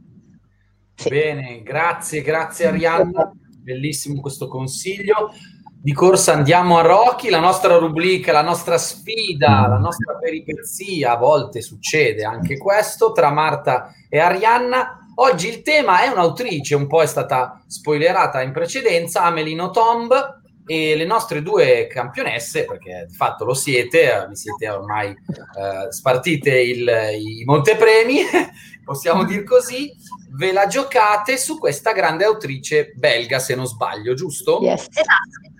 Sì. Bene, grazie, grazie Arianna bellissimo questo consiglio. di corsa andiamo a Rocky, la nostra rubrica, la nostra sfida, la nostra peripezia, a volte succede anche questo, tra Marta e Arianna. Oggi il tema è un'autrice, un po' è stata spoilerata in precedenza, Amelino Tomb, e le nostre due campionesse, perché di fatto lo siete, vi siete ormai eh, spartite il, i montepremi, possiamo dir così, ve la giocate su questa grande autrice belga, se non sbaglio, giusto? Yes. Esatto.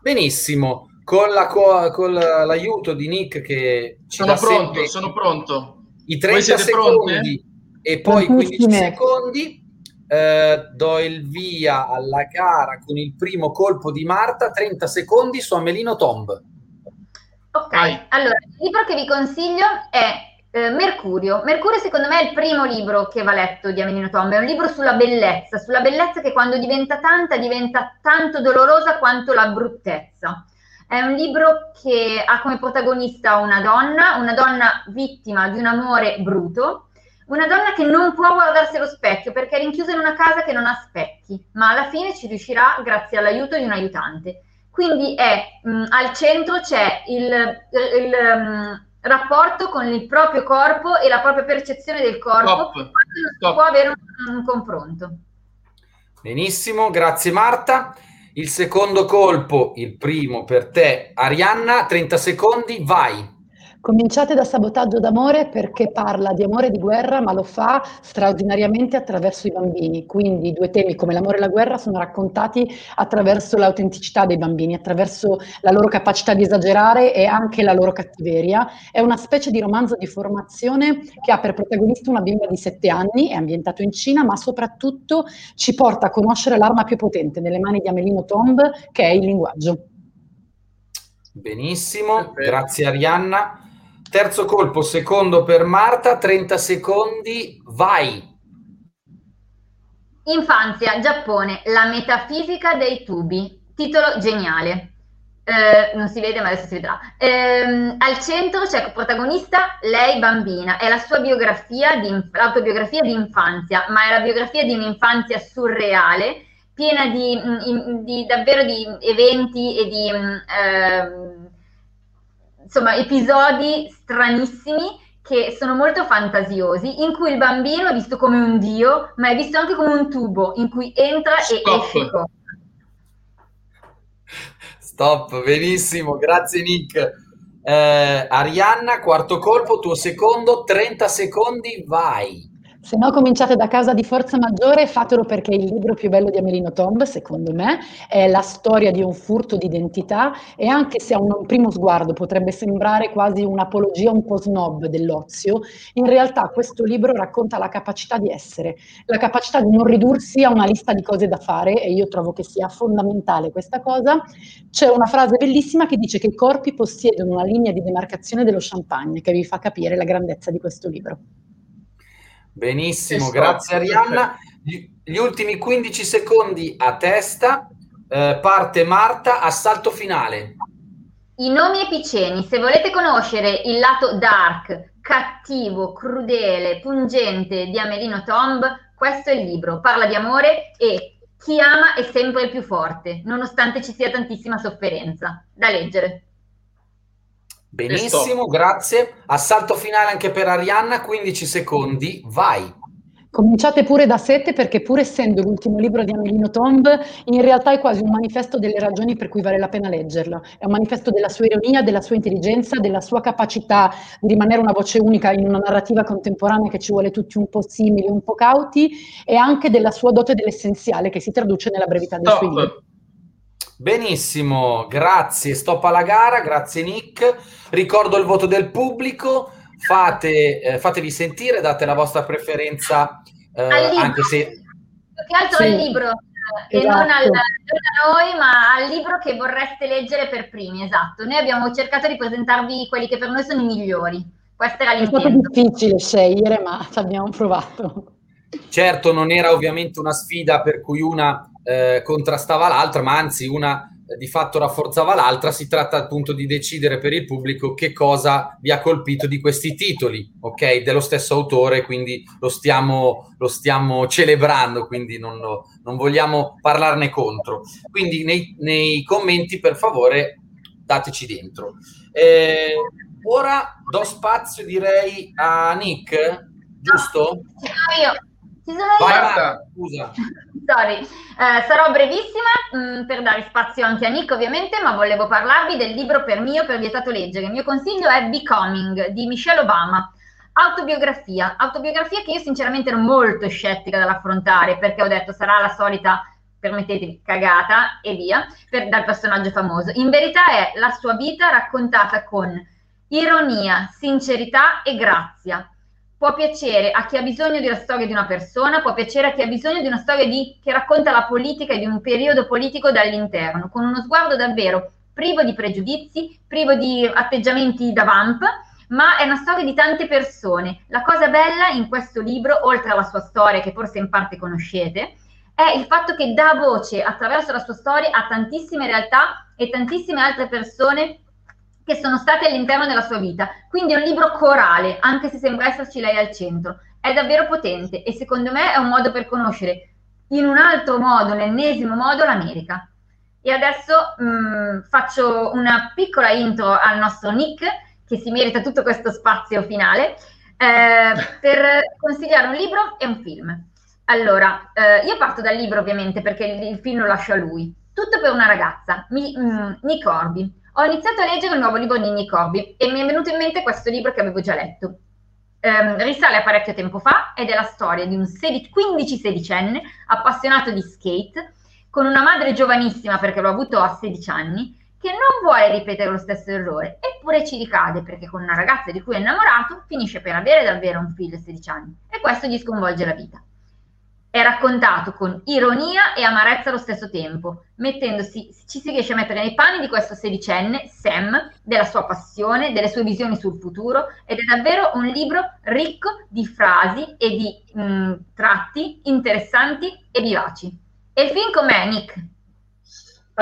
Benissimo, con, la, con l'aiuto di Nick che ci sono pronto, sono pronto. I 30 secondi e poi 15 secondi. Eh, do il via alla gara con il primo colpo di Marta, 30 secondi su Amelino Tomb. Ok, Vai. allora il libro che vi consiglio è eh, Mercurio. Mercurio secondo me è il primo libro che va letto di Amelino Tomba, è un libro sulla bellezza, sulla bellezza che quando diventa tanta diventa tanto dolorosa quanto la bruttezza. È un libro che ha come protagonista una donna, una donna vittima di un amore bruto, una donna che non può guardarsi allo specchio perché è rinchiusa in una casa che non ha specchi, ma alla fine ci riuscirà grazie all'aiuto di un aiutante. Quindi è mh, al centro c'è il, il, il mh, rapporto con il proprio corpo e la propria percezione del corpo, Stop. Stop. può avere un, un confronto. Benissimo, grazie Marta. Il secondo colpo, il primo per te, Arianna, 30 secondi, vai. Cominciate da Sabotaggio d'amore perché parla di amore e di guerra, ma lo fa straordinariamente attraverso i bambini. Quindi due temi come l'amore e la guerra sono raccontati attraverso l'autenticità dei bambini, attraverso la loro capacità di esagerare e anche la loro cattiveria. È una specie di romanzo di formazione che ha per protagonista una bimba di sette anni, è ambientato in Cina, ma soprattutto ci porta a conoscere l'arma più potente nelle mani di Amelino Tomb, che è il linguaggio. Benissimo, grazie Arianna. Terzo colpo, secondo per Marta, 30 secondi, vai. Infanzia, Giappone, la metafisica dei tubi. Titolo geniale. Eh, non si vede, ma adesso si vedrà. Eh, al centro c'è protagonista, lei bambina. È la sua biografia, di, l'autobiografia di infanzia, ma è la biografia di un'infanzia surreale, piena di, di, di davvero di eventi e di... Eh, insomma, episodi stranissimi che sono molto fantasiosi, in cui il bambino è visto come un dio, ma è visto anche come un tubo in cui entra Stop. e esce. Stop, benissimo, grazie Nick. Eh, Arianna, quarto colpo, tuo secondo, 30 secondi, vai. Se no cominciate da casa di forza maggiore, fatelo perché il libro più bello di Amelino Tomb, secondo me, è la storia di un furto di identità e anche se a un primo sguardo potrebbe sembrare quasi un'apologia un po' snob dell'ozio, in realtà questo libro racconta la capacità di essere, la capacità di non ridursi a una lista di cose da fare e io trovo che sia fondamentale questa cosa. C'è una frase bellissima che dice che i corpi possiedono una linea di demarcazione dello champagne che vi fa capire la grandezza di questo libro. Benissimo, grazie Arianna. Gli, gli, ultimi 15 secondi a testa, eh, parte Marta, assalto finale. I nomi epiceni, se volete conoscere il lato dark, cattivo, crudele, pungente di Amelino Tomb, questo è il libro. Parla di amore e chi ama è sempre il più forte, nonostante ci sia tantissima sofferenza. Da leggere. Benissimo, grazie. Assalto finale anche per Arianna, 15 secondi, vai. Cominciate pure da sette perché pur essendo l'ultimo libro di Amelino Tomb, in realtà è quasi un manifesto delle ragioni per cui vale la pena leggerlo. È un manifesto della sua ironia, della sua intelligenza, della sua capacità di rimanere una voce unica in una narrativa contemporanea che ci vuole tutti un po' simili, un po' cauti, e anche della sua dote dell'essenziale che si traduce nella brevità dei Stop. suoi libri. Benissimo, grazie. Stop alla gara, grazie Nick. Ricordo il voto del pubblico. Fate, eh, fatevi sentire, date la vostra preferenza, eh, anche se... Più che altro sì. al libro, eh, esatto. e non, al, non, a noi, ma al libro che vorreste leggere per primi, esatto. Noi abbiamo cercato di presentarvi quelli che per noi sono i migliori. Questo era l'intento. È stato difficile scegliere, ma ci abbiamo provato. Certo, non era ovviamente una sfida per cui una eh, contrastava l'altra, ma anzi una di fatto rafforzava l'altra, si tratta appunto di decidere per il pubblico che cosa vi ha colpito di questi titoli, ok? Dello stesso autore, quindi lo stiamo, lo stiamo celebrando, quindi non, non, vogliamo parlarne contro. Quindi nei, nei, commenti, per favore, dateci dentro. Eh, ora do spazio, direi, a Nick, giusto? Sono io. Ci sono Vai. Marta, scusa. Sorry, eh, sarò brevissima mh, mm, per dare spazio anche a Nick ovviamente, ma volevo parlarvi del libro per mio, per vietato leggere. Il mio consiglio è Becoming di Michelle Obama. Autobiografia, autobiografia che io sinceramente ero molto scettica dall'affrontare perché ho detto sarà la solita, permettetemi, cagata e via, per, dal personaggio famoso. In verità è la sua vita raccontata con ironia, sincerità e grazia può piacere a chi ha bisogno della storia di una persona, può piacere a chi ha bisogno di una storia di, che racconta la politica e di un periodo politico dall'interno, con uno sguardo davvero privo di pregiudizi, privo di atteggiamenti da vamp, ma è una storia di tante persone. La cosa bella in questo libro, oltre alla sua storia che forse in parte conoscete, è il fatto che dà voce attraverso la sua storia a tantissime realtà e tantissime altre persone che sono state all'interno della sua vita. Quindi è un libro corale, anche se sembra esserci lei al centro. È davvero potente e secondo me è un modo per conoscere in un altro modo, l'ennesimo modo, l'America. E adesso mh, mm, faccio una piccola intro al nostro Nick, che si merita tutto questo spazio finale, eh, per consigliare un libro e un film. Allora, eh, io parto dal libro ovviamente perché il, il, film lo lascio a lui. Tutto per una ragazza, mi, mh, mm, Nick Orby ho iniziato a leggere il nuovo libro di Nick Corby e mi è venuto in mente questo libro che avevo già letto. Um, risale a parecchio tempo fa ed è la storia di un 15-16enne appassionato di skate con una madre giovanissima perché l'ho avuto a 16 anni che non vuole ripetere lo stesso errore eppure ci ricade perché con una ragazza di cui è innamorato finisce per avere davvero un figlio a 16 anni e questo gli sconvolge la vita è raccontato con ironia e amarezza allo stesso tempo, mettendosi, ci si riesce a mettere nei panni di questo sedicenne, Sam, della sua passione, delle sue visioni sul futuro, ed è davvero un libro ricco di frasi e di mh, tratti interessanti e vivaci. E film com'è, Nick?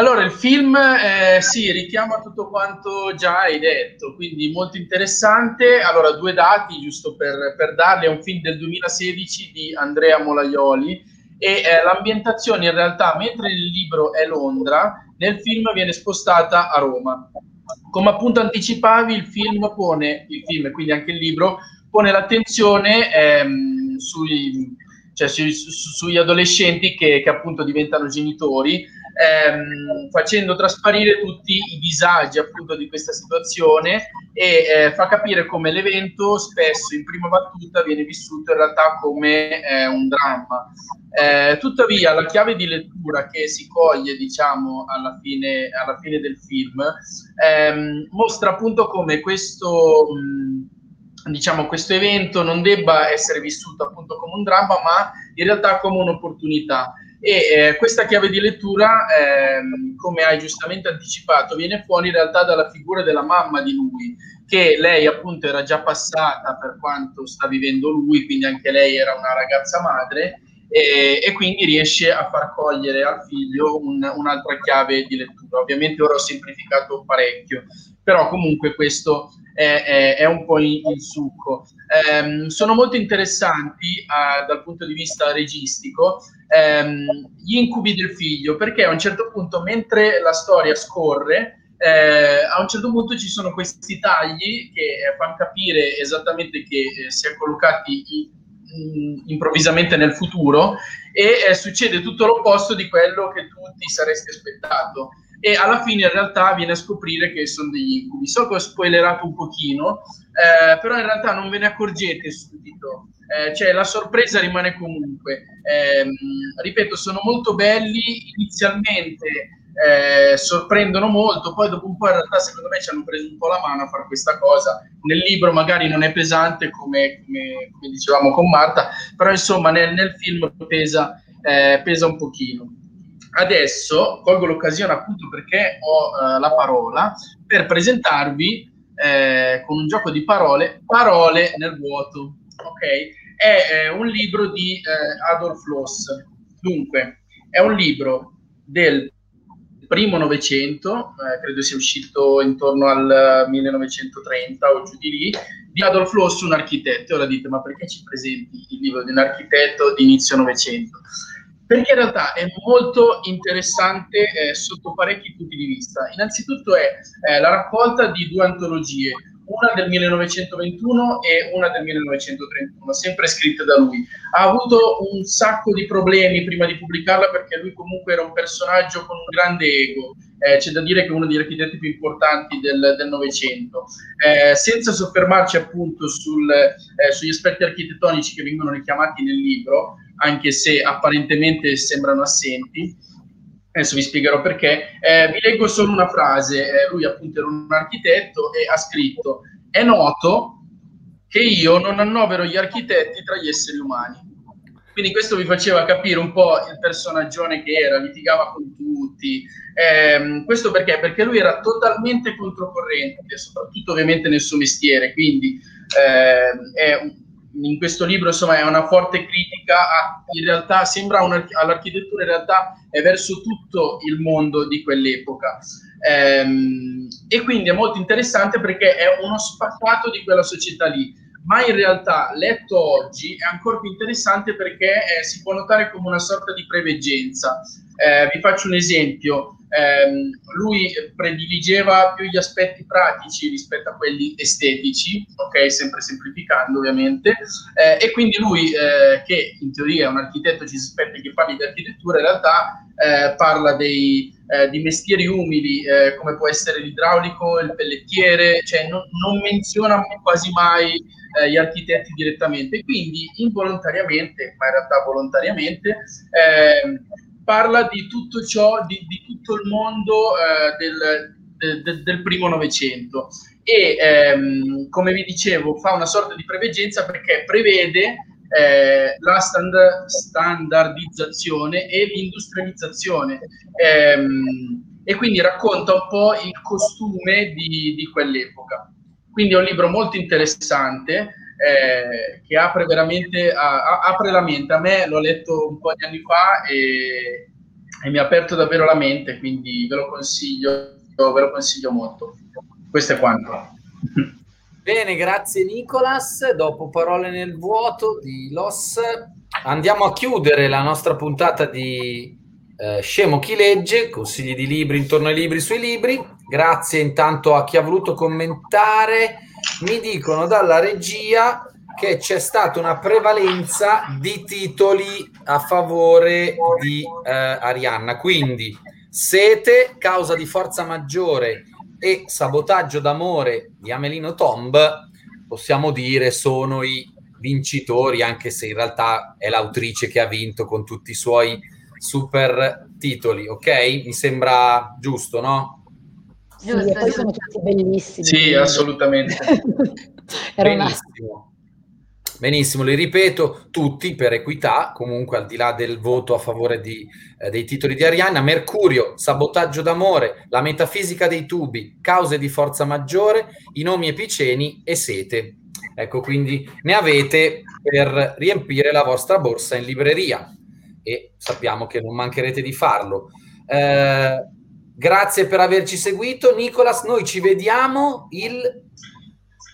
Allora, il film eh, sì, richiama tutto quanto già hai detto, quindi molto interessante. Allora, due dati, giusto per, per darli, è un film del 2016 di Andrea Molaioli e eh, l'ambientazione in realtà, mentre il libro è Londra, nel film viene spostata a Roma. Come appunto anticipavi, il film pone, il film, quindi anche il libro, pone l'attenzione ehm, sui, cioè, sui, su, sugli adolescenti che, che appunto diventano genitori ehm, facendo trasparire tutti i disagi appunto di questa situazione e eh, fa capire come l'evento spesso in prima battuta viene vissuto in realtà come eh, un dramma. Eh, tuttavia la chiave di lettura che si coglie diciamo alla fine, alla fine del film ehm, mostra appunto come questo... Mh, diciamo, questo evento non debba essere vissuto appunto come un dramma, ma in realtà come un'opportunità. E eh, questa chiave di lettura, eh, come hai giustamente anticipato, viene fuori in realtà dalla figura della mamma di lui, che lei appunto era già passata per quanto sta vivendo lui, quindi anche lei era una ragazza madre, e, e quindi riesce a far cogliere al figlio un, un'altra chiave di lettura. Ovviamente ora ho semplificato parecchio, però comunque questo è, è, è un po' il, il succo. Um, sono molto interessanti uh, dal punto di vista registico um, gli incubi del figlio, perché a un certo punto, mentre la storia scorre, eh, a un certo punto ci sono questi tagli che fanno capire esattamente che eh, si è collocati in, improvvisamente nel futuro e eh, succede tutto l'opposto di quello che tu ti saresti aspettato e alla fine in realtà viene a scoprire che sono degli incubi. So che ho spoilerato un pochino, eh, però in realtà non ve ne accorgete subito, eh, cioè la sorpresa rimane comunque. Eh, ripeto, sono molto belli, inizialmente eh, sorprendono molto, poi dopo un po' in realtà secondo me ci hanno preso un po' la mano a fare questa cosa. Nel libro magari non è pesante come, come, come dicevamo con Marta, però insomma nel, nel film pesa, eh, pesa un pochino. Adesso colgo l'occasione appunto perché ho uh, la parola per presentarvi eh, con un gioco di parole, parole nel vuoto. Ok? È eh, un libro di eh, Adolf Loss. Dunque, è un libro del primo Novecento, eh, credo sia uscito intorno al 1930 o giù di lì, di Adolf Loss, un architetto. Ora dite, ma perché ci presenti il libro di un architetto di inizio Novecento? Perché in realtà è molto interessante eh, sotto parecchi punti di vista. Innanzitutto è eh, la raccolta di due antologie, una del 1921 e una del 1931, sempre scritte da lui. Ha avuto un sacco di problemi prima di pubblicarla perché lui comunque era un personaggio con un grande ego. Eh, c'è da dire che è uno degli architetti più importanti del Novecento. Eh, senza soffermarci appunto sul, eh, sugli aspetti architettonici che vengono richiamati nel libro, anche se apparentemente sembrano assenti, adesso vi spiegherò perché, eh, vi leggo solo una frase, eh, lui appunto era un architetto e ha scritto, è noto che io non annovero gli architetti tra gli esseri umani. Quindi questo vi faceva capire un po' il personaggio che era, litigava con tutti. Eh, questo perché? Perché lui era totalmente controcorrente, soprattutto ovviamente nel suo mestiere, quindi eh, è un in questo libro insomma è una forte critica a, in realtà sembra all'architettura in realtà è verso tutto il mondo di quell'epoca. Ehm, e quindi è molto interessante perché è uno spaccato di quella società lì. Ma in realtà letto oggi è ancora più interessante perché eh, si può notare come una sorta di preveggenza. Eh, vi faccio un esempio ehm, lui prediligeva più gli aspetti pratici rispetto a quelli estetici, ok, sempre semplificando ovviamente, eh, e quindi lui, eh, che in teoria è un architetto, ci si aspetta che parli di architettura, in realtà eh, parla dei, eh, di mestieri umili, eh, come può essere l'idraulico, il pellettiere, cioè non, non menziona quasi mai eh, gli architetti direttamente, quindi involontariamente, ma in realtà volontariamente, eh, parla di tutto ciò, di, di tutto il mondo eh, del, del, del, primo Novecento e ehm, come vi dicevo fa una sorta di preveggenza perché prevede eh, la stand, standardizzazione e l'industrializzazione ehm, e quindi racconta un po' il costume di, di quell'epoca. Quindi è un libro molto interessante eh, che apre veramente a, a, apre la mente. A me l'ho letto un po' di anni fa e, e mi ha aperto davvero la mente, quindi ve lo consiglio, ve lo consiglio molto. Questo è quanto. Bene, grazie Nicolas. Dopo parole nel vuoto di Los, andiamo a chiudere la nostra puntata di eh, Scemo chi legge, consigli di libri intorno ai libri sui libri. Grazie intanto a chi ha voluto commentare mi dicono dalla regia che c'è stata una prevalenza di titoli a favore di eh, Arianna. Quindi Sete, causa di forza maggiore e sabotaggio d'amore di Amelino Tomb, possiamo dire sono i vincitori, anche se in realtà è l'autrice che ha vinto con tutti i suoi super titoli, ok? Mi sembra giusto, no? Giusto, sì, poi sono tutti bellissimi. Sì, assolutamente. Benissimo. Una... Benissimo, li ripeto tutti per equità, comunque al di là del voto a favore di, eh, dei titoli di Arianna, Mercurio, sabotaggio d'amore, la metafisica dei tubi, cause di forza maggiore, i nomi epiceni e sete. Ecco, quindi ne avete per riempire la vostra borsa in libreria e sappiamo che non mancherete di farlo. Eh, Grazie per averci seguito. Nicolas, noi ci vediamo il...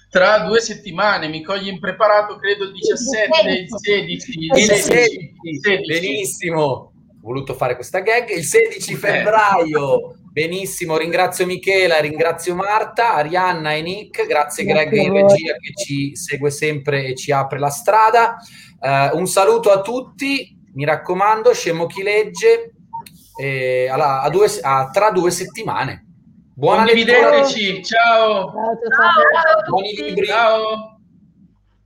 Tra due settimane, mi cogli impreparato, credo il 17, il 16. Il 16, 16. 16. Benissimo. Ho voluto fare questa gag. Il 16 febbraio. Benissimo, ringrazio Michela, ringrazio Marta, Arianna e Nick, grazie, grazie Greg in regia che ci segue sempre e ci apre la strada. Uh, un saluto a tutti, mi raccomando, scemo chi legge, eh, alla, a due, a, tra due settimane. Buona Condivideteci, ciao! Ciao, ciao, ciao. Buoni libri! Ciao!